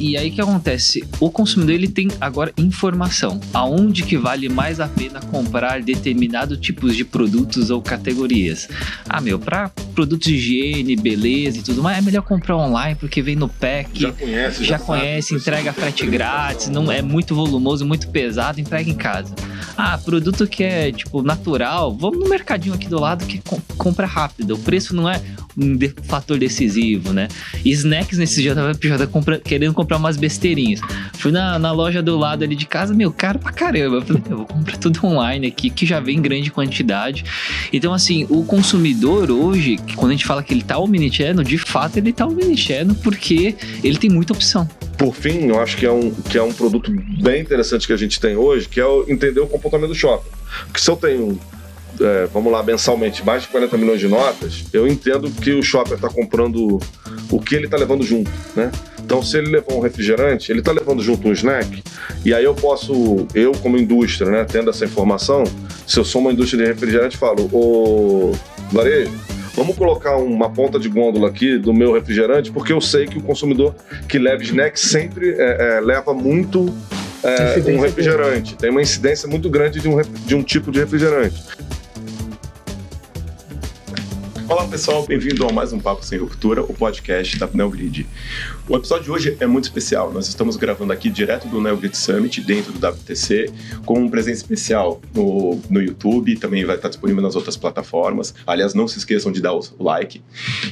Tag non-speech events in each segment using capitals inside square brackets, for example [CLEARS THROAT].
e aí o que acontece? O consumidor ele tem agora informação. Aonde que vale mais a pena comprar determinado tipos de produtos ou categorias? Ah, meu, para produtos de higiene, beleza e tudo mais, é melhor comprar online porque vem no pack. Já conhece, já, já conhece, entrega frete grátis, não é muito volumoso, muito pesado, entrega em casa. Ah, produto que é tipo natural, vamos no mercadinho aqui do lado que é compra rápido. O preço não é um de fator decisivo, né? E snacks nesse dia eu tava compra, querendo comprar umas besteirinhas. Fui na, na loja do lado ali de casa, meu, caro pra caramba. Eu falei, eu vou comprar tudo online aqui, que já vem em grande quantidade. Então, assim, o consumidor hoje, quando a gente fala que ele tá omnichannel, de fato ele tá omnichannel porque ele tem muita opção. Por fim, eu acho que é, um, que é um produto bem interessante que a gente tem hoje, que é entender o comportamento do shopping. Porque se eu tenho é, vamos lá, mensalmente, mais de 40 milhões de notas, eu entendo que o shopper está comprando o que ele está levando junto, né? Então, se ele levou um refrigerante, ele está levando junto um snack, e aí eu posso, eu como indústria, né, tendo essa informação, se eu sou uma indústria de refrigerante, falo, ô varejo, vamos colocar uma ponta de gôndola aqui do meu refrigerante, porque eu sei que o consumidor que leva snack sempre é, é, leva muito é, um refrigerante. Tem uma incidência muito grande de um, de um tipo de refrigerante. Pessoal, bem-vindo a mais um Papo Sem Ruptura, o podcast da Neogrid. O episódio de hoje é muito especial. Nós estamos gravando aqui direto do Neogrid Summit, dentro do WTC, com um presente especial no, no YouTube, também vai estar disponível nas outras plataformas. Aliás, não se esqueçam de dar o, like.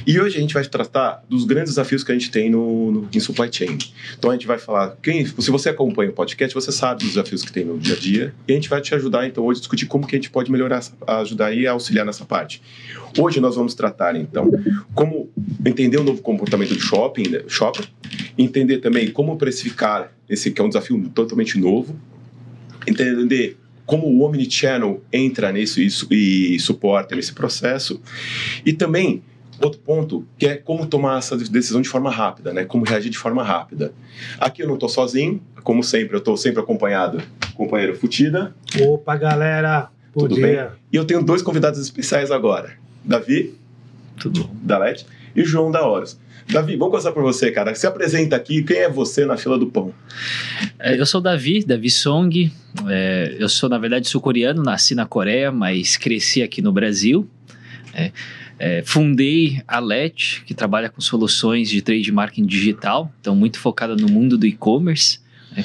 E hoje a gente vai tratar dos grandes desafios que a gente tem no, no, em supply chain. Então a gente vai falar, quem, se você acompanha o podcast, você sabe dos desafios que tem no dia a dia, e a gente vai te ajudar então hoje a discutir como que a gente pode melhorar, ajudar e auxiliar nessa parte. Hoje nós vamos tratar então como entender o novo comportamento do shopping, né, entender também como precificar esse que é um desafio totalmente novo, entender como o omnichannel entra nisso isso, e suporta nesse processo e também outro ponto que é como tomar essa decisão de forma rápida, né? Como reagir de forma rápida. Aqui eu não estou sozinho, como sempre, eu estou sempre acompanhado companheiro Futida. Opa, galera! Bom Tudo dia. bem? E eu tenho dois convidados especiais agora. Davi, tudo da LED, e João da Horus. Davi, vamos começar por você, cara. Se apresenta aqui, quem é você na fila do pão? É, eu sou o Davi, Davi Song. É, eu sou, na verdade, sul-coreano, nasci na Coreia, mas cresci aqui no Brasil. É, é, fundei a LET, que trabalha com soluções de trade marketing digital, então muito focada no mundo do e-commerce. Né?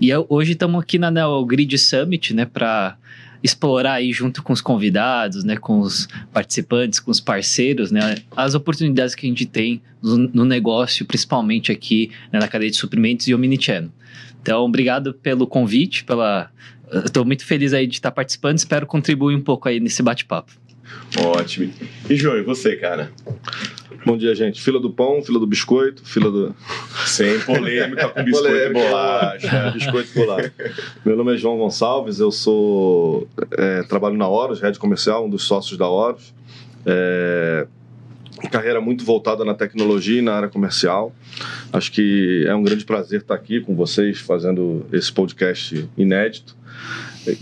E eu, hoje estamos aqui na Neo Grid Summit, né, para explorar aí junto com os convidados, né, com os participantes, com os parceiros, né, as oportunidades que a gente tem no, negócio, principalmente aqui né, na cadeia de suprimentos e Omnichannel. Então, obrigado pelo convite, pela Estou muito feliz aí de estar participando, espero contribuir um pouco aí nesse bate-papo. Ótimo. E João, e você, cara? Bom dia, gente. Fila do pão, fila do biscoito, fila do. Sem polêmica com biscoito polêmica, e bolacha. biscoito e bolacha. Meu nome é João Gonçalves, eu sou. É, trabalho na Horus, rede comercial, um dos sócios da Horus. É, carreira muito voltada na tecnologia e na área comercial. Acho que é um grande prazer estar aqui com vocês fazendo esse podcast inédito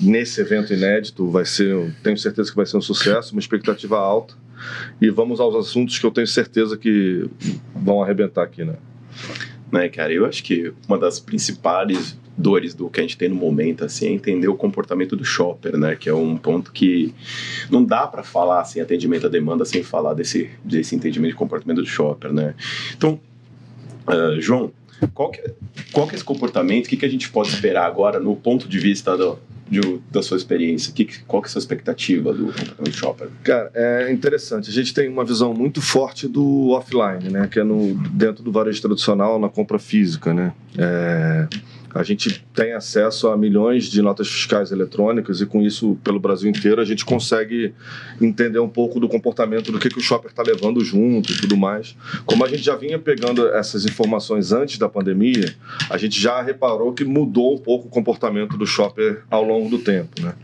nesse evento inédito vai ser, tenho certeza que vai ser um sucesso, uma expectativa alta. E vamos aos assuntos que eu tenho certeza que vão arrebentar aqui, né? Né, cara, eu acho que uma das principais dores do que a gente tem no momento assim é entender o comportamento do shopper, né, que é um ponto que não dá para falar assim atendimento à demanda sem falar desse desse entendimento de comportamento do shopper, né? Então, uh, João, qual que, é, qual que é esse comportamento? O que, que a gente pode esperar agora no ponto de vista do, de, da sua experiência? Que, qual que é a sua expectativa do comportamento shopper? Cara, é interessante. A gente tem uma visão muito forte do offline, né? Que é no, dentro do varejo tradicional, na compra física, né? É, a gente tem acesso a milhões de notas fiscais eletrônicas e com isso, pelo Brasil inteiro, a gente consegue entender um pouco do comportamento do que, que o shopper está levando junto e tudo mais. Como a gente já vinha pegando essas informações antes da pandemia, a gente já reparou que mudou um pouco o comportamento do shopper ao longo do tempo. Né?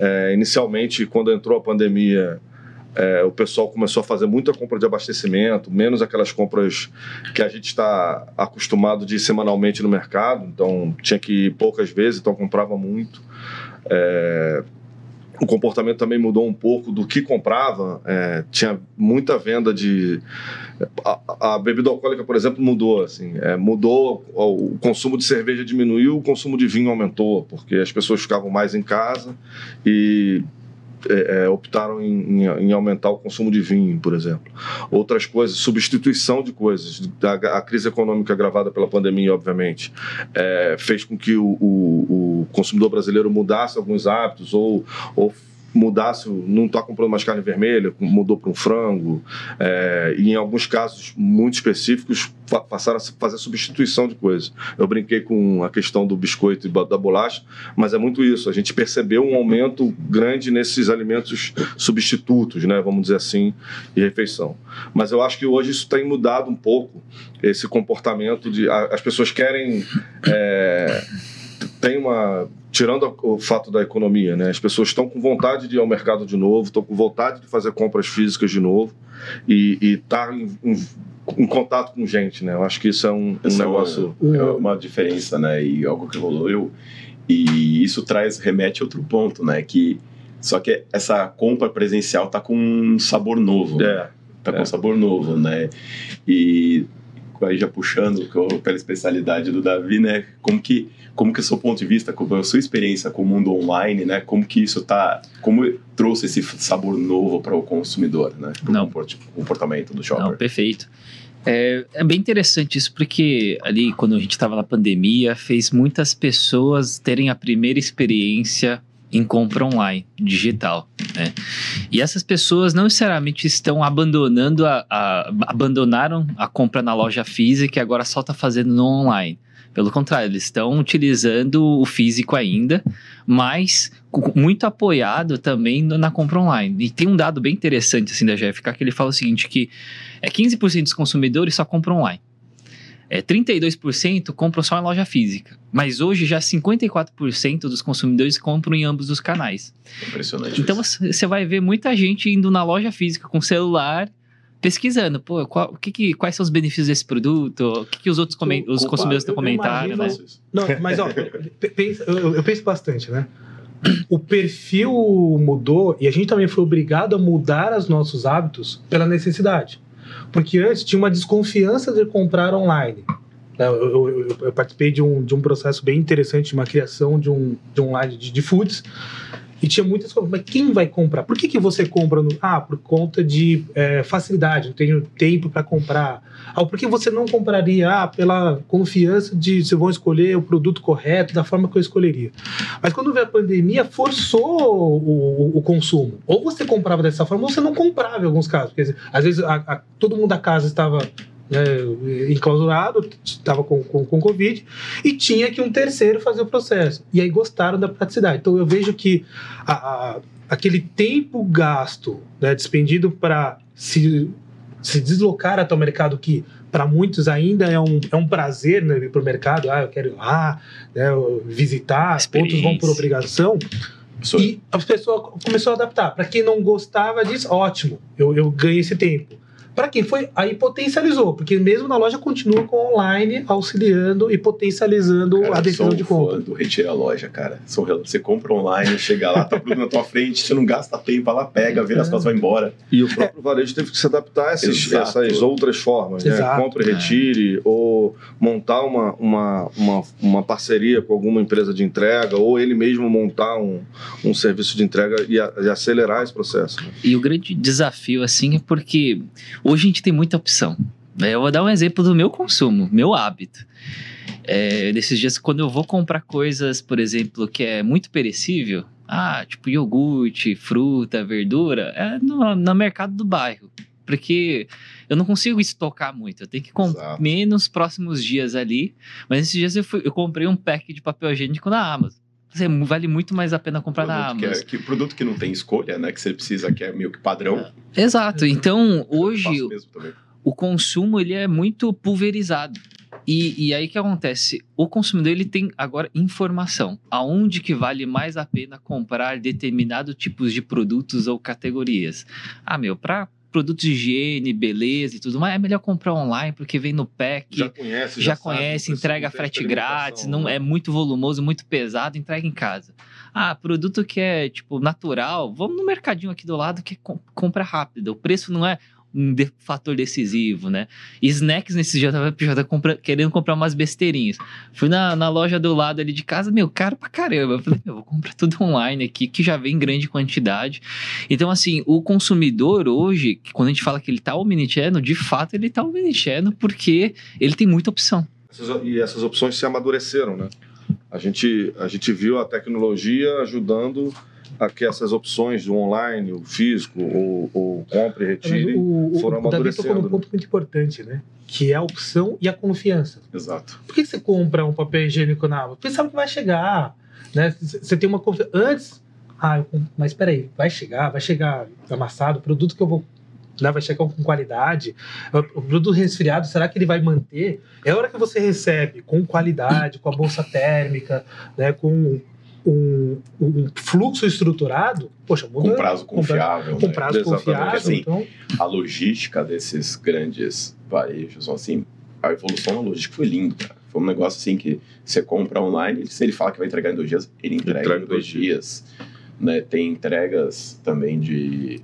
É, inicialmente, quando entrou a pandemia, é, o pessoal começou a fazer muita compra de abastecimento, menos aquelas compras que a gente está acostumado de ir semanalmente no mercado. Então tinha que ir poucas vezes, então comprava muito. É, o comportamento também mudou um pouco do que comprava. É, tinha muita venda de. A, a, bebida alcoólica, por exemplo, mudou. Assim, é, mudou, o, o, consumo de cerveja diminuiu, o consumo de vinho aumentou, porque as pessoas ficavam mais em casa e é, é, optaram em, em, aumentar o consumo de vinho, por exemplo. Outras coisas, substituição de coisas. A, a crise econômica agravada pela pandemia, obviamente, é, fez com que o, o, o, consumidor brasileiro mudasse alguns hábitos ou, ou mudasse, não está comprando mais carne vermelha, mudou para um frango, é, e em alguns casos muito específicos passaram a fazer substituição de coisas. Eu brinquei com a questão do biscoito e da bolacha, mas é muito isso. A gente percebeu um aumento grande nesses alimentos substitutos, né, vamos dizer assim, de refeição. Mas eu acho que hoje isso tem mudado um pouco esse comportamento de as pessoas querem é, tem uma tirando o fato da economia, né? As pessoas estão com vontade de ir ao mercado de novo, estão com vontade de fazer compras físicas de novo e estar tá em, em, em, contato com gente, né? Eu acho que isso é um, um negócio... É, é uma diferença, né? E algo que rolou eu... E isso traz, remete a outro ponto, né? Que só que essa compra presencial tá com um sabor novo. É. Né? Tá é. com um sabor novo, né? E aí já puxando pela especialidade do Davi, né? Como que como que o seu ponto de vista, como é a sua experiência com o mundo online, né? Como que isso tá, como trouxe esse sabor novo para o consumidor, né? Pro Não. comportamento do shopper. Não, perfeito. É, é, bem interessante isso, porque ali, quando a gente estava na pandemia, fez muitas pessoas terem a primeira experiência em compra online, digital, né? E essas pessoas não necessariamente estão abandonando a, a abandonaram a compra na loja física e agora só está fazendo no online. Pelo contrário, eles estão utilizando o físico ainda, mas muito apoiado também na compra online. E tem um dado bem interessante assim da GFK que ele fala o seguinte, que é 15% dos consumidores só compram online. É, 32% compram só em loja física. Mas hoje já 54% dos consumidores compram em ambos os canais. Impressionante. Então você vai ver muita gente indo na loja física com celular pesquisando, pô, qual, o que, que, quais são os benefícios desse produto, o que, que os outros coment, os consumidores estão comentando, né? Não, mas ó, eu, eu penso bastante, né? O perfil mudou e a gente também foi obrigado a mudar os nossos hábitos pela necessidade. Porque antes tinha uma desconfiança de comprar online. Eu, eu, eu, eu, participei de um, de um processo bem interessante, de uma criação de um, de um line de, de foods, e tinha muitas coisas, mas quem vai comprar? Por que, que você compra? No... Ah, por conta de é, facilidade, não tenho tempo para comprar. Ah, por que você não compraria? Ah, pela confiança de se vão escolher o produto correto, da forma que eu escolheria. Mas quando veio a pandemia, forçou o, o, o consumo. Ou você comprava dessa forma, ou você não comprava em alguns casos. Quer dizer, às vezes a, a, todo mundo da casa estava né, enclausurado, estava com, com, com Covid, e tinha que um terceiro fazer o processo. E aí gostaram da praticidade. Então eu vejo que a, a, aquele tempo gasto, né, despendido para se, se deslocar até o mercado que para muitos ainda é um, é um prazer né, ir para o mercado, ah, eu quero ir lá, né, visitar, outros vão por obrigação. E a pessoa começou a adaptar. Para quem não gostava disso, ótimo, eu, eu ganhei esse tempo. Para quem foi, aí potencializou, porque mesmo na loja continua com online auxiliando e potencializando cara, a decisão de compra. do retira a loja, cara. Você compra online, chega lá, tá tudo na tua frente, você não gasta tempo, ela pega, vira as coisas, vai embora. E o próprio varejo teve que se adaptar a essas, essas outras formas, né? Compre, retire, é. ou montar uma, uma, uma, uma, parceria com alguma empresa de entrega, ou ele mesmo montar um, um serviço de entrega e, a, e acelerar esse processo. Né? E o grande desafio, assim, é porque Hoje a gente tem muita opção. Né? Eu vou dar um exemplo do meu consumo, meu hábito. É, nesses dias, quando eu vou comprar coisas, por exemplo, que é muito perecível, ah, tipo iogurte, fruta, verdura, é no, no mercado do bairro. Porque eu não consigo estocar muito, eu tenho que comer nos próximos dias ali. Mas esses dias eu, fui, eu comprei um pack de papel higiênico na Amazon. Vale muito mais a pena comprar na Amazon. Que, é, que produto que não tem escolha, né? Que você precisa, que é meio que padrão. É. Exato. Então, hoje, o consumo ele é muito pulverizado. E, e aí que acontece? O consumidor ele tem agora informação. Aonde que vale mais a pena comprar determinados tipos de produtos ou categorias? Ah, meu, para produtos de higiene, beleza e tudo mais, é melhor comprar online porque vem no pack. Já conhece, já, já conhece, sabe, entrega não tem frete grátis, não né? é muito volumoso, muito pesado, entrega em casa. Ah, produto que é tipo natural, vamos no mercadinho aqui do lado que é com- compra rápido. O preço não é um fator decisivo, né? E snacks nesse dia eu tava, tava compra- querendo comprar umas besteirinhas. Fui na, na loja do lado ali de casa, meu, caro pra caramba. Eu falei, meu, vou comprar tudo online aqui, que já vem em grande quantidade. Então, assim, o consumidor hoje, quando a gente fala que ele tá omnichannel, de fato ele tá omnichannel porque ele tem muita opção. E essas opções se amadureceram, né? A gente, a gente viu a tecnologia ajudando a que essas opções do online, o físico, ou, ou compre e retire, o, o, foram o Davi tocou amadurecendo, num né? ponto muito importante, né? Que é a opção e a confiança. Exato. Por que você compra um papel higiênico na Amazon? Porque sabe que vai chegar, né? Você tem uma confiança. Antes, ah, eu mas peraí, vai chegar, vai chegar amassado, o produto que eu vou. Né, vai chegar com qualidade. O produto resfriado, será que ele vai manter? É a hora que você recebe com qualidade, com a bolsa térmica, né, com um, um fluxo estruturado, poxa, muda, Com prazo com pra- confiável. com né? prazo Exatamente, confiável. assim, então, a logística desses grandes varejos, assim, a evolução da logística foi linda, cara. Foi um negócio assim que você compra online, se ele fala que vai entregar em dois dias, ele entrega, Entrega em dois dois dias. Né? Tem entregas também de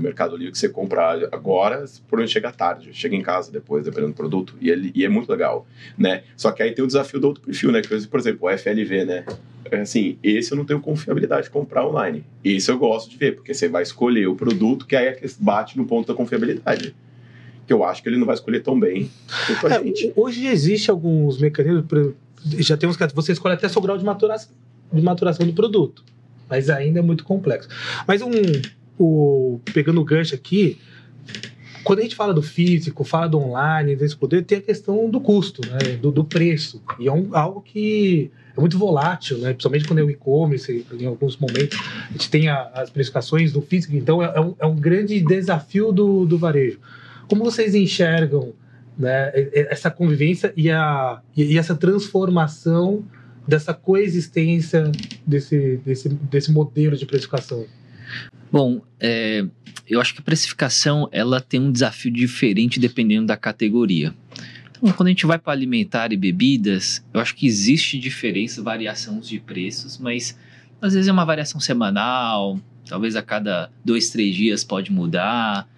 Mercado Livre que você compra agora, por onde chega tarde, chega em casa depois, dependendo do produto, e, ele, e é muito legal, né? Só que aí tem o desafio do outro perfil, né? Que, por exemplo, o FLV, né? É Assim, esse eu não tenho confiabilidade de comprar online. Esse eu gosto de ver, porque você vai escolher o produto que aí é bate no ponto da confiabilidade. Que eu acho que ele não vai escolher tão bem quanto a É, gente. hoje existe alguns mecanismos, já temos que você escolhe até seu grau de maturação, de maturação do produto, mas ainda é muito complexo. Mas um, o, pegando o gancho aqui, quando a gente fala do físico, fala do online, desse poder, tem a questão do custo, né, do, do preço, e é um- algo que é muito volátil, né, principalmente quando é o e-commerce, em alguns momentos a gente tem a- as precificações do físico, então é, é um, é um grande desafio do, do varejo. Como vocês enxergam né, essa convivência e, a, e essa transformação dessa coexistência desse, desse, desse modelo de precificação? Bom, é, eu acho que a precificação ela tem um desafio diferente dependendo da categoria. Então, quando a gente vai para alimentar e bebidas, eu acho que existe diferença, variação de preços, mas às vezes é uma variação semanal, talvez a cada dois, três dias pode mudar.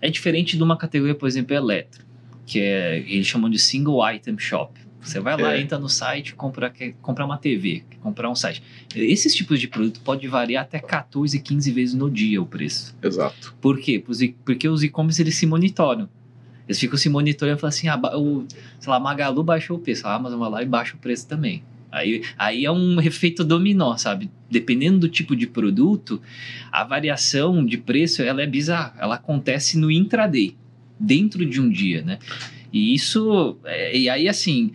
É diferente de uma categoria, por exemplo, eletro, que é, eles chamam de single item shop. Você vai lá, É. entra no site, compra, quer comprar uma TV, quer comprar um site. Esses tipos de produto pode variar até 14, 15 vezes no dia o preço. Exato. Por quê? Porque os e-commerce eles se monitoram. Eles ficam se monitorando e falam assim: ah, o, sei lá, Magalu baixou o preço, a Amazon vai lá e baixa o preço também. Aí, aí é um efeito dominó, sabe? Dependendo do tipo de produto, a variação de preço ela é bizarra. Ela acontece no intraday, dentro de um dia, né? E isso. é- E aí, assim.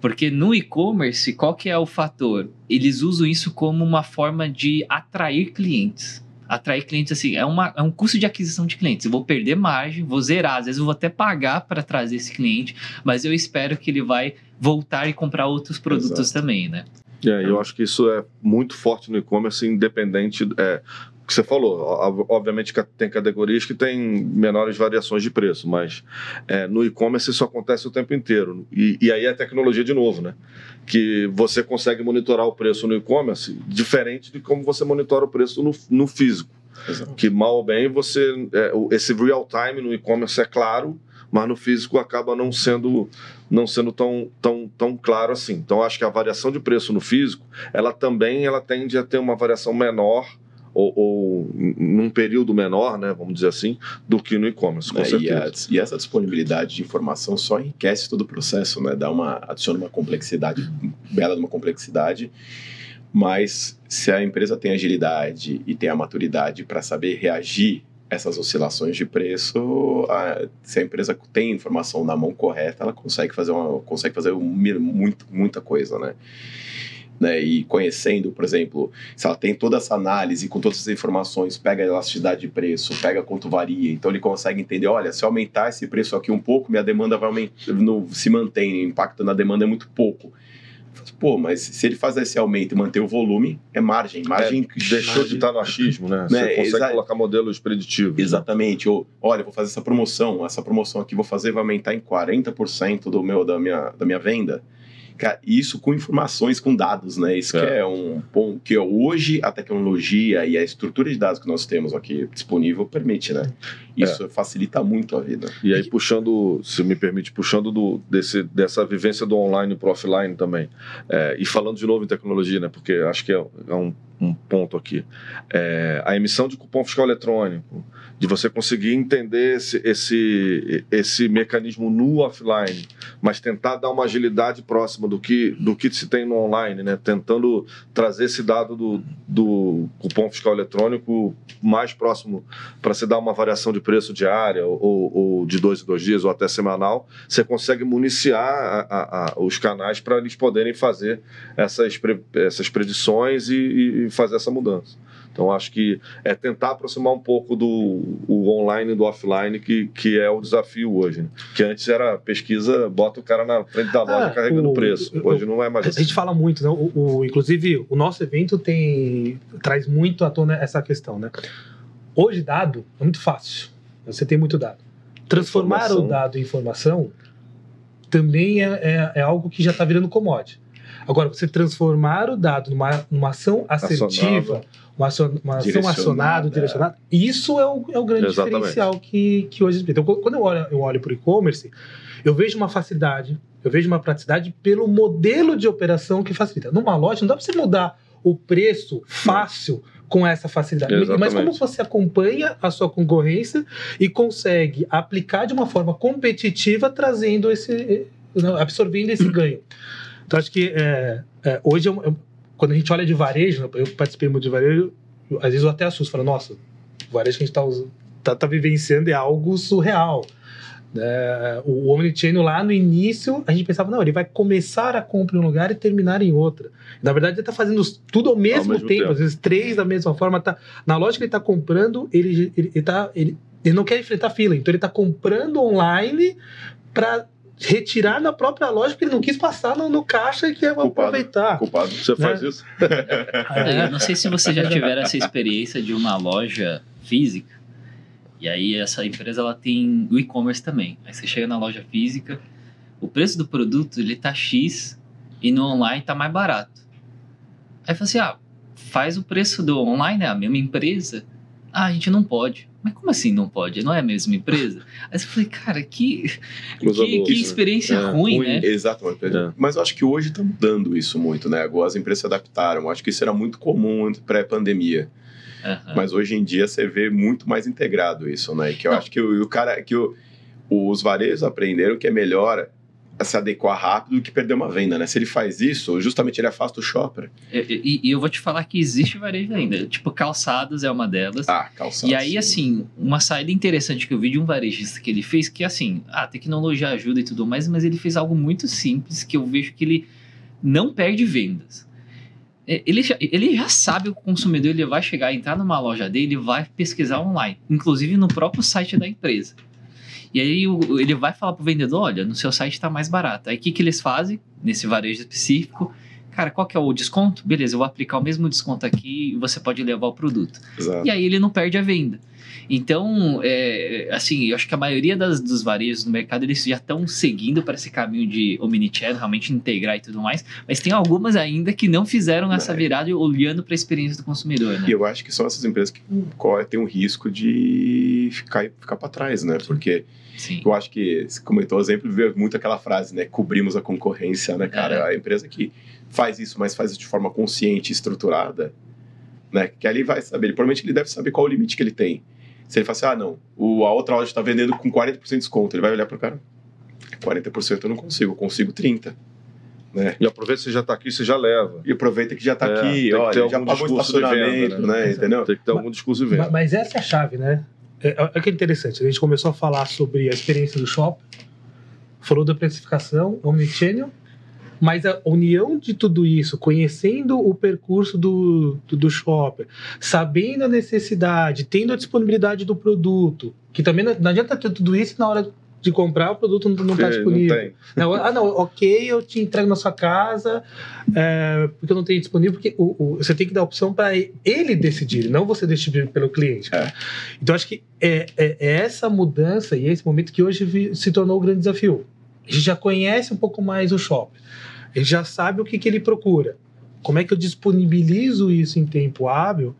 Porque no e-commerce, qual que é o fator? Eles usam isso como uma forma de atrair clientes. Atrair clientes, assim, é, uma, é um custo de aquisição de clientes. Eu vou perder margem, vou zerar, às vezes eu vou até pagar para trazer esse cliente, mas eu espero que ele vai voltar e comprar outros produtos Exato. também, né? É, eu acho que isso é muito forte no e-commerce, independente. É, que você falou, obviamente que tem categorias que têm menores variações de preço, mas é, no e-commerce isso acontece o tempo inteiro. E, e aí é a tecnologia de novo, né? Que você consegue monitorar o preço no e-commerce diferente de como você monitora o preço no, no físico. Exato. Que mal ou bem você. é, esse real time no e-commerce é claro, mas no físico acaba não sendo não sendo tão, tão, tão claro assim. Então acho que a variação de preço no físico, ela também ela tende a ter uma variação menor ou, ou num período menor, né, vamos dizer assim, do que no e-commerce, com e, certeza. a- e essa disponibilidade de informação só enriquece todo o processo, né? Dá uma, adiciona uma complexidade, bela de uma complexidade, mas se a empresa tem agilidade e tem a maturidade para saber reagir a essas oscilações de preço, a- se a empresa tem a informação na mão correta, ela consegue fazer, uma, consegue fazer um, muito, muita coisa, né? Né? E conhecendo, por exemplo, se ela tem toda essa análise com todas essas informações, pega a elasticidade de preço, pega quanto varia, então ele consegue entender, olha, se eu aumentar esse preço aqui um pouco, minha demanda vai aumentar, no, se mantém, o impacto na demanda é muito pouco. Pô, mas se ele faz esse aumento e manter o volume, é margem. Margem é, deixou margem... de estar no achismo, né? Você né? consegue colocar modelos preditivos. Exatamente. Ou, olha, vou fazer essa promoção, essa promoção aqui vou fazer vai aumentar em 40% do meu, da, minha, da minha venda. Cara, isso com informações, com dados, né? Isso é. que é um ponto que hoje a tecnologia e a estrutura de dados que nós temos aqui disponível permite, né? Isso é. facilita muito a vida. E aí, puxando, se me permite, puxando do, desse, dessa vivência do online para offline também. É, e falando de novo em tecnologia, né? Porque acho que é, é um, um, ponto aqui. É, a emissão de cupom fiscal eletrônico, de você conseguir entender esse, esse, esse mecanismo no offline, mas tentar dar uma agilidade próxima do que, do que se tem no online, né? tentando trazer esse dado do, do cupom fiscal eletrônico mais próximo para se dar uma variação de preço diária ou, ou, de dois em dois dias ou até semanal, você consegue municiar a, a, a, os canais para eles poderem fazer essas, essas predições e, e fazer essa mudança. Então, acho que é tentar aproximar um pouco do o online do offline, que, que é o desafio hoje. Né? Que antes era pesquisa, bota o cara na frente da loja ah, carregando o preço. Hoje não é mais assim. A gente fala muito, né? O, o, inclusive, o nosso evento tem traz muito à tona essa questão, né? Hoje, dado é muito fácil. Você tem muito dado. Transformar informação. o dado em informação também é, é, é algo que já está virando commodity. Agora, você transformar o dado numa, numa ação assertiva, uma ação, uma ação acionada, direcionada, isso é o, é o grande Exatamente. diferencial que, que hoje Então, quando eu olho, eu olho para o e-commerce, eu vejo uma facilidade, eu vejo uma praticidade pelo modelo de operação que facilita. Numa loja, não dá para você mudar o preço fácil com essa facilidade. Exatamente. Mas como você acompanha a sua concorrência e consegue aplicar de uma forma competitiva, trazendo esse. absorvendo esse [CLEARS THROAT] ganho. Então, acho que é, é, hoje, eu, eu, quando a gente olha de varejo, eu participei muito de varejo, às vezes eu até assusto, falo, nossa, o varejo que a gente está tá, tá vivenciando é algo surreal. É, o Omnichannel lá no início, a gente pensava, não, ele vai começar a compra em um lugar e terminar em outra. Na verdade, ele está fazendo tudo ao mesmo, ao mesmo tempo, tempo, às vezes três da mesma forma. Tá, na lógica que ele está comprando, ele, ele, ele, tá, ele, ele não quer enfrentar fila, então ele está comprando online para retirar na própria loja, porque ele não quis passar no, no caixa e quer culpado, aproveitar. Culpado, você né? faz isso? [LAUGHS] Eu não sei se você já tiver essa experiência de uma loja física, e aí essa empresa ela tem o e-commerce também. Aí você chega na loja física, o preço do produto ele tá X e no online tá mais barato. Aí fala assim, ah, faz o preço do online, é a mesma empresa. Ah, a gente não pode. Mas como assim não pode? Não é a mesma empresa? Aí eu falei, cara, que, que, que, experiência é, ruim, ruim, né? Exatamente. É. Mas eu acho que hoje está mudando isso muito, né? Agora as empresas se adaptaram. Eu acho que isso era muito comum pré-pandemia. Uhum. Mas hoje em dia você vê muito mais integrado isso, né? E que eu não. acho que o, o cara, que o, os varejos aprenderam que é melhor se adequar rápido do que perder uma venda, né? Se ele faz isso, justamente ele afasta o shopper. E, e, e eu vou te falar que existe varejo ainda. Tipo, calçados é uma delas. Ah, calçados. E aí, assim, uma saída interessante que eu vi de um varejista que ele fez, que assim, a tecnologia ajuda e tudo mais, mas ele fez algo muito simples que eu vejo que ele não perde vendas. É, ele já, ele já sabe o consumidor, ele vai chegar, entrar numa loja dele, vai pesquisar online, inclusive no próprio site da empresa. E aí ele vai falar pro vendedor, olha, no seu site está mais barato. Aí o que, que eles fazem, nesse varejo específico? Cara, qual que é o desconto? Beleza, eu vou aplicar o mesmo desconto aqui e você pode levar o produto. Exato. E aí ele não perde a venda. Então, é, assim, eu acho que a maioria das, dos varejos no mercado, eles já estão seguindo para esse caminho de omnichannel, realmente integrar e tudo mais, mas tem algumas ainda que não fizeram essa é. virada olhando para a experiência do consumidor, né? E eu acho que são essas empresas que têm um risco de ficar, ficar para trás, né? Porque Sim. Eu acho que, você comentou o exemplo, veio muito aquela frase, né? Cobrimos a concorrência, né, cara? É. A empresa que faz isso, mas faz isso de forma consciente e estruturada, né? Que ali vai saber, ele, provavelmente ele deve saber qual o limite que ele tem. Se ele fala assim, ah, não, o, a outra loja está vendendo com 40% de desconto, ele vai olhar para o cara, 40% eu não consigo, eu consigo 30%. Né? E aproveita que você já está aqui, você já leva. E aproveita que já está é, aqui, olha, já pagou o estacionamento, venda, né? né? Entendeu? Tem que ter algum discurso de venda. Mas essa é a chave, né? É, é que é interessante, a gente começou a falar sobre a experiência do shopping, falou da precificação, omnichannel, mas a união de tudo isso, conhecendo o percurso do, do, do shopper, sabendo a necessidade, tendo a disponibilidade do produto, que também não adianta ter tudo isso na hora de comprar, o produto não está disponível. Não. Não, ah, não, ok, eu te entrego na sua casa, é, porque eu não tenho disponível, porque o, o, você tem que dar opção para ele decidir, não você decidir pelo cliente. É. Então, acho que é, é, é essa mudança e esse momento que hoje vi- se tornou o grande desafio. A gente já conhece um pouco mais o shopping, a gente já sabe o que, que ele procura. Como é que eu disponibilizo isso em tempo hábil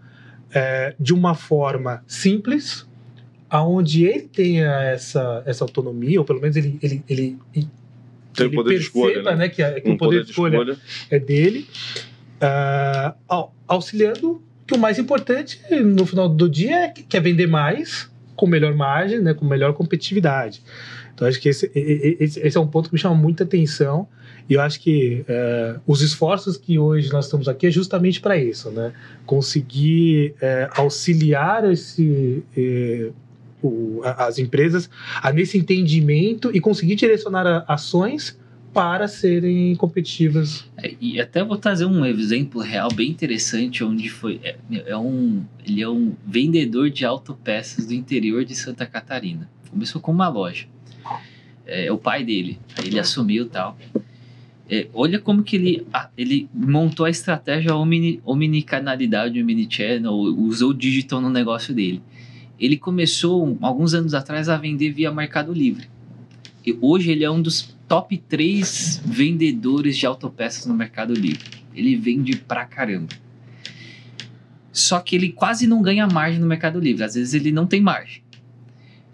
é, de uma forma simples, aonde ele tenha essa, essa autonomia, ou pelo menos ele, ele, ele, Tem ele poder de escolha, perceba, né? que, a- que Um o poder de escolha é dele, au- auxiliando que o mais importante no final do dia é que quer vender mais, com melhor margem, né, com melhor competitividade. Então, acho que esse, esse, esse é um ponto que me chama muita atenção. E eu acho que eh, os esforços que hoje nós estamos aqui é justamente para isso, né? Conseguir eh, auxiliar esse, eh, o- as empresas a nesse entendimento e conseguir direcionar a- ações para serem competitivas. É, E até vou trazer um exemplo real bem interessante, onde foi. É, é um, ele é um vendedor de autopeças do interior de Santa Catarina. Começou com uma loja. É, é o pai dele. Aí ele assumiu tal. É, olha como que ele, ele montou a estratégia omni, omnicanalidade, omnichannel, usou o digital no negócio dele. Ele começou, alguns anos atrás, a vender via Mercado Livre. E hoje ele é um dos top 3 vendedores de autopeças no Mercado Livre. Ele vende pra caramba. Só que ele quase não ganha margem no Mercado Livre. Às vezes ele não tem margem.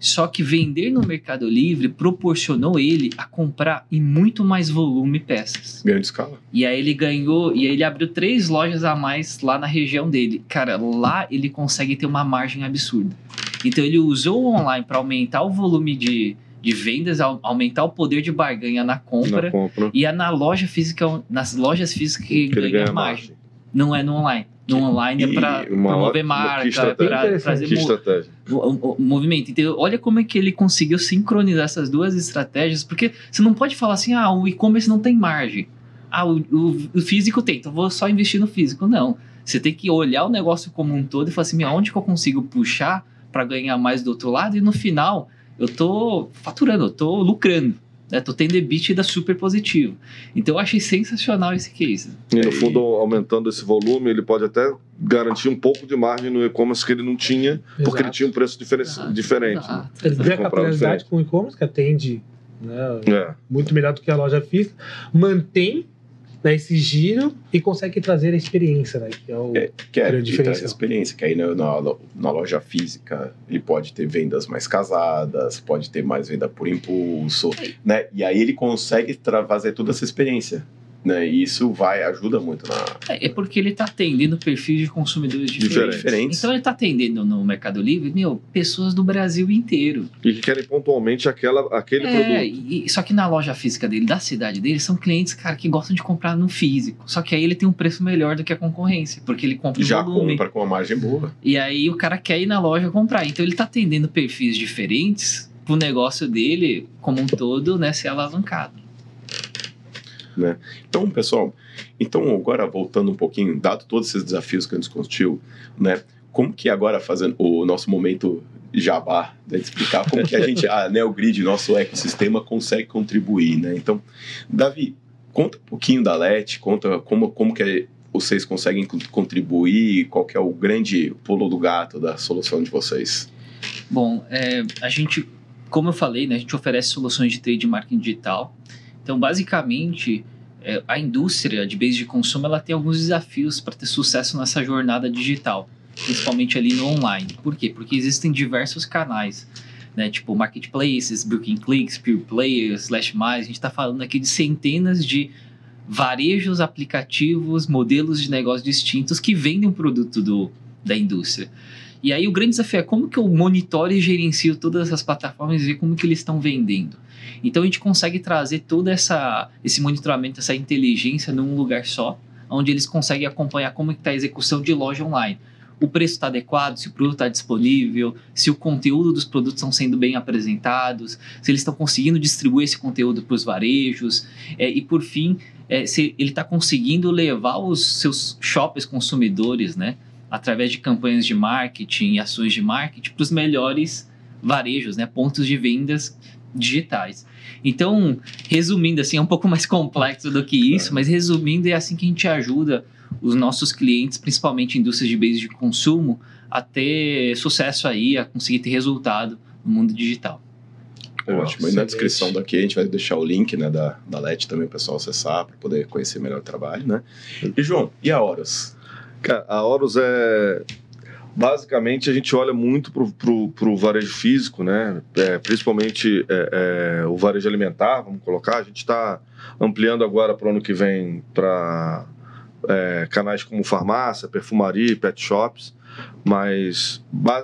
Só que vender no Mercado Livre proporcionou ele a comprar em muito mais volume peças. Ganho de escala. E aí ele ganhou, e aí ele abriu três lojas a mais lá na região dele. Cara, lá ele consegue ter uma margem absurda. Então ele usou o online para aumentar o volume de, de vendas, au- aumentar o poder de barganha na compra. Na compra. E é na loja física, nas lojas físicas que, Que ele ganha, ganha margem. margem. Não é no online. No online é para promover marca, para trazer Que estratégia. o, o- o movimento. Então, olha como é que ele conseguiu sincronizar essas duas estratégias, porque você não pode falar assim, ah, o e-commerce não tem margem. Ah, o, o- o físico tem, então vou só investir no físico. Não. Você tem que olhar o negócio como um todo e falar assim, "Meu, onde que eu consigo puxar para ganhar mais do outro lado? E no final, eu tô faturando, eu tô lucrando. Né? Tô tendo EBITDA super positivo. Então eu achei sensacional esse case. E no e- fundo, aumentando esse volume, ele pode até garantir um pouco de margem no e-commerce que ele não tinha, porque ele Exato. tinha um preço diferen- Exato, diferente. exato. Ele vê a capilaridade diferente. com o e-commerce, que atende né, É. muito melhor do que a loja física, mantém né, esse giro e consegue trazer a experiência, né? Que é o... É, que é Grande e traz diferencial. experiência, que aí na, na, na loja física ele pode ter vendas mais casadas, pode ter mais venda por impulso, né? E aí ele consegue fazer toda essa experiência, né? E isso vai, ajuda muito na É, é porque ele tá atendendo perfis de consumidores diferentes. Diferente. diferentes. Então ele tá atendendo no Mercado Livre, meu, pessoas do Brasil inteiro. E que querem pontualmente aquela, aquele É, produto. e, só que na loja física dele, da cidade dele, são clientes, cara, que gostam de comprar no físico. Só que aí ele tem um preço melhor do que a concorrência, porque ele compra em já volume. compra com uma margem boa. E aí o cara quer ir na loja comprar. Então ele tá atendendo perfis diferentes pro negócio dele, como um todo, né, ser alavancado. Então, pessoal, então agora voltando um pouquinho, dado todos esses desafios que a gente discutiu, né? Como que agora fazendo o nosso momento jabá, né, de explicar como que a gente, [LAUGHS] a NeoGrid, nosso ecossistema, consegue contribuir, né? Então, Davi, conta um pouquinho da LET, conta como, como que vocês conseguem con- contribuir, qual que é o grande pulo do gato da solução de vocês. Bom, é, a gente, como eu falei, né, a gente oferece soluções de trade marketing digital. Então, basicamente, é, a indústria de bens de consumo ela tem alguns desafios para ter sucesso nessa jornada digital, principalmente ali no online. Por quê? Porque existem diversos canais, né, tipo marketplaces, booking clicks, pure players, slash mais. A gente está falando aqui de centenas de varejos, aplicativos, modelos de negócio distintos que vendem um produto do, da indústria. E aí o grande desafio é como que eu monitoro e gerencio todas essas plataformas e ver como que eles estão vendendo. Então a gente consegue trazer todo essa, esse monitoramento, essa inteligência num lugar só, onde eles conseguem acompanhar como está a execução de loja online. O preço está adequado, se o produto está disponível, se o conteúdo dos produtos estão sendo bem apresentados, se eles estão conseguindo distribuir esse conteúdo para os varejos, é, e por fim, é, se ele está conseguindo levar os seus shoppers consumidores, né, através de campanhas de marketing e ações de marketing para os melhores varejos, né, pontos de vendas digitais. Então, resumindo assim, é um pouco mais [LAUGHS] complexo do que isso, mas resumindo, é assim que a gente ajuda os nossos clientes, principalmente indústrias de bens de consumo, a ter sucesso aí, a conseguir ter resultado no mundo digital. Ótimo. E na descrição daqui a gente vai deixar o link né, da, da LET também para o pessoal acessar, para poder conhecer melhor o trabalho, né? E João, e a Horus? Cara, a Horus é basicamente a gente olha muito para o varejo físico, né? É, principalmente é, é, o varejo alimentar, vamos colocar. A gente está ampliando agora para o ano que vem para é, canais como farmácia, perfumaria, pet shops. Mas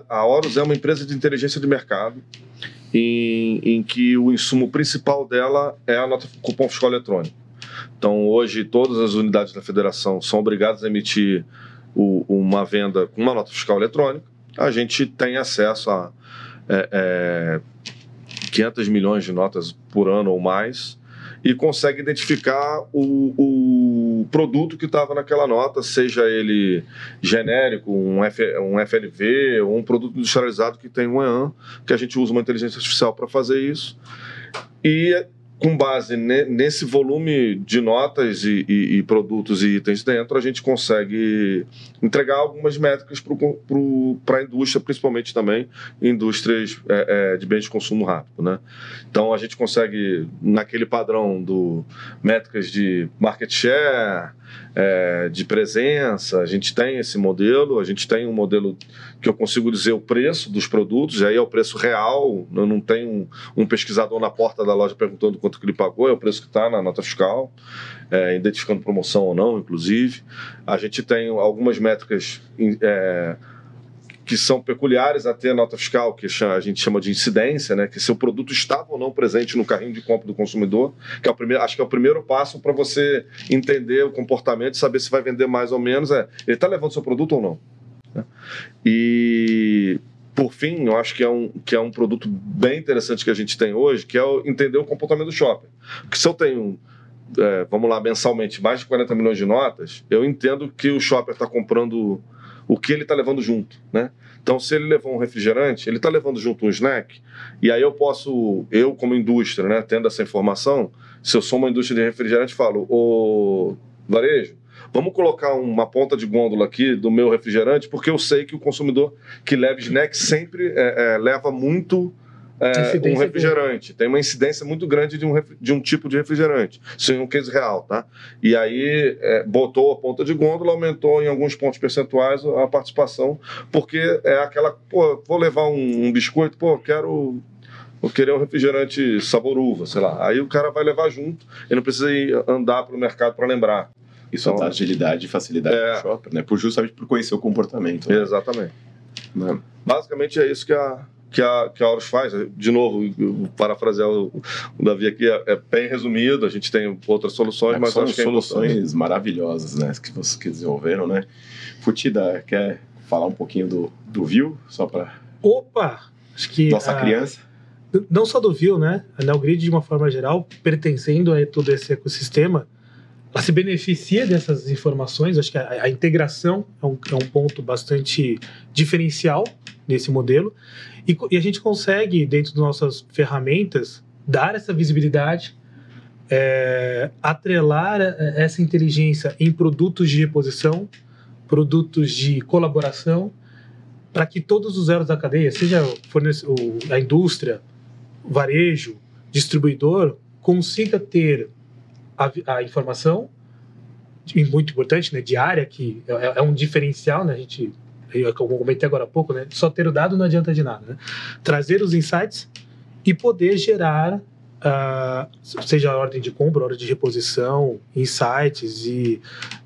a Horus é uma empresa de inteligência de mercado em, em que o insumo principal dela é a nota cupom fiscal eletrônico. Então, hoje, todas as unidades da federação são obrigadas a emitir o, uma venda com uma nota fiscal eletrônica. A gente tem acesso a é, é, 500 milhões de notas por ano ou mais e consegue identificar o, o produto que estava naquela nota, seja ele genérico, um, F, um FLV ou um produto industrializado que tem um EAN, que a gente usa uma inteligência artificial para fazer isso. E com base nesse volume de notas e, e, e, produtos e itens dentro, a gente consegue entregar algumas métricas para a indústria, principalmente também indústrias é, é, de bens de consumo rápido. Né? Então, a gente consegue, naquele padrão do métricas de market share, é, de presença, a gente tem esse modelo, a gente tem um modelo que eu consigo dizer o preço dos produtos, aí é o preço real, eu não tenho um, um pesquisador na porta da loja perguntando quanto que ele pagou, é o preço que está na nota fiscal, é, identificando promoção ou não, inclusive. A gente tem algumas métricas é, que são peculiares a ter a nota fiscal, que a gente chama de incidência, né? que se o produto estava ou não presente no carrinho de compra do consumidor, que é o primeiro, acho que é o primeiro passo para você entender o comportamento saber se vai vender mais ou menos, é ele está levando seu produto ou não. Né? E por fim, eu acho que é, um, que é um produto bem interessante que a gente tem hoje, que é o, entender o comportamento do shopping. Porque se eu tenho, é, vamos lá, mensalmente, mais de 40 milhões de notas, eu entendo que o shopper está comprando o que ele está levando junto, né? Então, se ele levou um refrigerante, ele está levando junto um snack, e aí eu posso, eu como indústria, né, tendo essa informação, se eu sou uma indústria de refrigerante, falo, ô varejo, vamos colocar uma ponta de gôndola aqui do meu refrigerante, porque eu sei que o consumidor que leva snack sempre é, é, leva muito é, um refrigerante. Tem uma incidência muito grande de um, de um tipo de refrigerante. Isso é um case real, tá? E aí é, botou a ponta de gôndola, aumentou em alguns pontos percentuais a participação, porque é aquela, pô, vou levar um, um biscoito, pô, quero vou querer um refrigerante sabor uva, sei lá. Aí o cara vai levar junto, ele não precisa ir andar para o mercado para lembrar. Isso então, dá agilidade e facilidade é, para o shopper, né? Por justamente por conhecer o comportamento. Né? Exatamente. Né? Basicamente é isso que a, que a, que a Horus faz. De novo, parafrasear o, o Davi aqui, é, é, bem resumido, a gente tem outras soluções, é, mas são acho que é soluções maravilhosas né, que vocês que desenvolveram, né? Futida, quer falar um pouquinho do, do View, só para... Opa! Acho que... Nossa a, criança. Não só do View, né? A NeoGrid, de uma forma geral, pertencendo a todo esse ecossistema, se beneficia dessas informações. Acho que a, a integração é um, é um ponto bastante diferencial nesse modelo. E, e, a gente consegue, dentro das nossas ferramentas, dar essa visibilidade, é, atrelar é, essa inteligência em produtos de reposição, produtos de colaboração, para que todos os elos da cadeia, seja o, a indústria, varejo, distribuidor, consiga ter a, a informação, muito importante, né, diária, que é, é um diferencial, né, a gente eu comentei agora há pouco, né? Só ter o dado não adianta de nada, né? Trazer os insights e poder gerar, uh, seja a ordem de compra, a ordem de reposição, insights e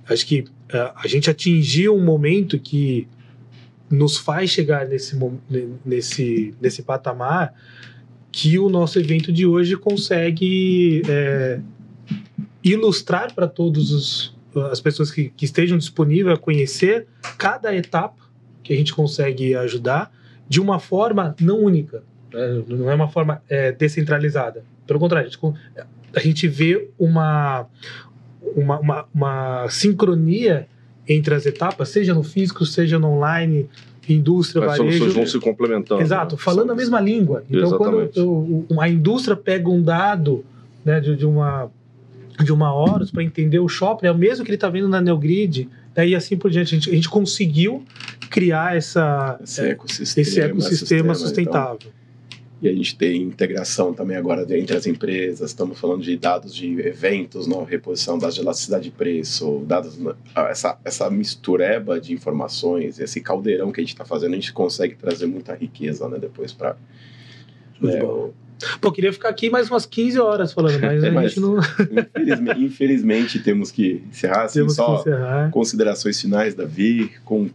acho que uh, a gente atingiu um momento que nos faz chegar nesse, nesse, nesse patamar que o nosso evento de hoje consegue é, ilustrar para todos as pessoas que, que estejam disponíveis a conhecer cada etapa que a gente consegue ajudar de uma forma não única, né? não é uma forma é, descentralizada. Pelo contrário, a gente, a gente vê uma, uma, uma, uma, sincronia entre as etapas, seja no físico, seja no online, indústria, As varejo. soluções vão se complementando. Exato, né? falando a mesma língua. Então, quando Exatamente. eu- o- a indústria pega um dado né, de, de uma de uma Horus para entender o shopping, é o mesmo que ele está vendo na Neogrid, daí assim por diante. A gente, a gente conseguiu criar essa, Esse ecossistema. esse ecossistema sistema, sustentável. então. E a gente tem integração também agora entre as empresas. Estamos falando de dados de eventos, não, reposição dados de elasticidade de preço, dados ah, essa essa mistureba de informações, esse caldeirão que a gente está fazendo, a gente consegue trazer muita riqueza, né? Depois para. Pô, queria ficar aqui mais umas 15 horas falando, mas a [LAUGHS] Mas- gente não infelizmente, infelizmente temos que encerrar. Assim, temos que só encerrar. considerações finais, Davi, com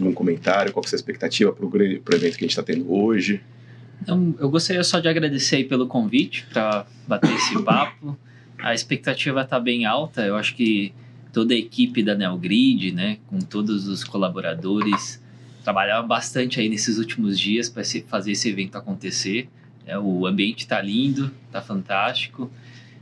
um comentário, qual que é a sua expectativa para o evento que a gente está tendo hoje? Então, eu gostaria só de agradecer aí pelo convite para bater esse [LAUGHS] papo. A expectativa está bem alta. Eu acho que toda a equipe da Neogrid, né, com todos os colaboradores, trabalharam bastante aí nesses últimos dias para fazer esse evento acontecer. É, o ambiente está lindo, está fantástico.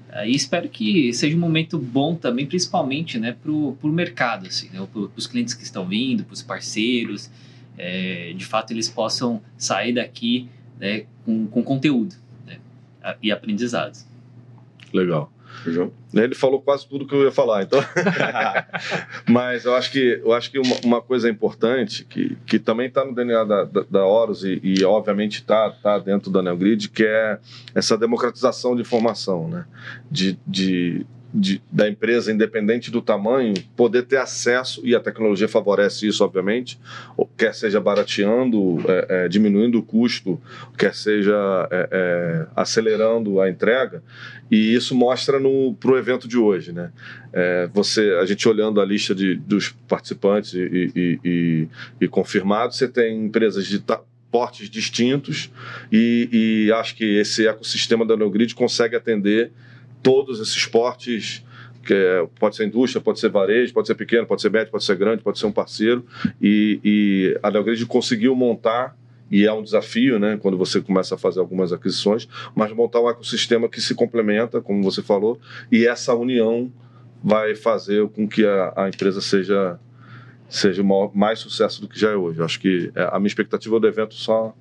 É, E espero que seja um momento bom também, principalmente né, para o mercado, assim, né, para os clientes que estão vindo, para os parceiros. É, de fato, eles possam sair daqui né, com, com conteúdo né, e aprendizados. Legal. João? Ele falou quase tudo que eu ia falar, então. [LAUGHS] Mas eu acho que, eu acho que uma, uma coisa importante, que, que também está no DNA da, da, da Horus e, e obviamente está tá dentro da NeoGrid, que é essa democratização de informação, né? De, de, de- da empresa, independente do tamanho, poder ter acesso, e a tecnologia favorece isso, obviamente, quer seja barateando, é, é, diminuindo o custo, quer seja é, é, acelerando a entrega, e isso mostra no pro evento de hoje, né? É, você, a gente olhando a lista de, dos participantes e, e, e- e confirmados, você tem empresas de portes distintos e, e acho que esse ecossistema da Neogrid consegue atender todos esses portes que é- pode ser indústria, pode ser varejo, pode ser pequeno, pode ser médio, pode ser grande, pode ser um parceiro e, e a Neogrid conseguiu montar e é um desafio, né, quando você começa a fazer algumas aquisições, mas montar um ecossistema que se complementa, como você falou, e essa união vai fazer com que a, a empresa seja seja maior- mais sucesso do que já é hoje. Acho que é, a minha expectativa do evento só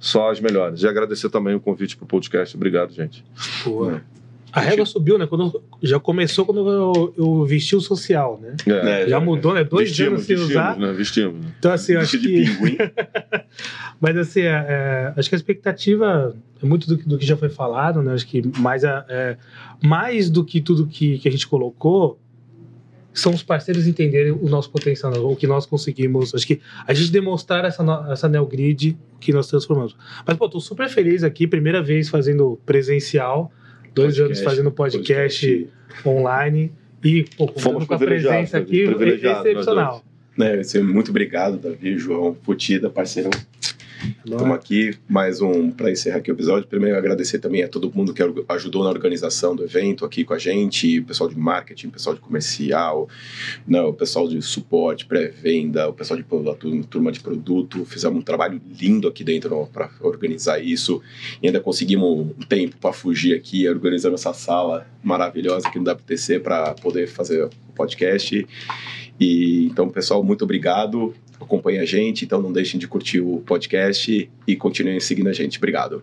só as melhores. E agradecer também o convite para o podcast. Obrigado, gente. Pô, É. A régua subiu, né? Quando, já começou quando eu, eu vesti o social, né? É, Já mudou, né? Dois vestimos, anos sem vestimos, usar. né? Vestimos. Então, assim, eu acho que. [LAUGHS] Mas assim, é, é, acho que a expectativa é muito do, que- do que já foi falado, né? Acho que mais, a- é, mais do que tudo que, que a gente colocou são os parceiros entenderem o nosso potencial, né? o que nós conseguimos. Acho que a gente demonstrar essa, essa Neogrid que nós transformamos. Mas, pô, tô super feliz aqui, primeira vez fazendo presencial, dois Podcast, anos fazendo podcast, online e, pô, Fomos com a presença aqui, nós excepcional. Né, você- muito obrigado, Davi, João, Futida, parceirão. Estamos aqui, mais um para encerrar aqui o episódio. Primeiro, agradecer também a todo mundo que ajudou na organização do evento aqui com a gente, o pessoal de marketing, o pessoal de comercial, né, o pessoal de suporte, pré-venda, o pessoal de turma de produto. Fizemos um trabalho lindo aqui dentro para organizar isso e ainda conseguimos um tempo para fugir aqui, organizando essa sala maravilhosa aqui no WTC para poder fazer o podcast. E então, pessoal, muito obrigado. Acompanhe a gente, então não deixem de curtir o podcast e continuem seguindo a gente. Obrigado.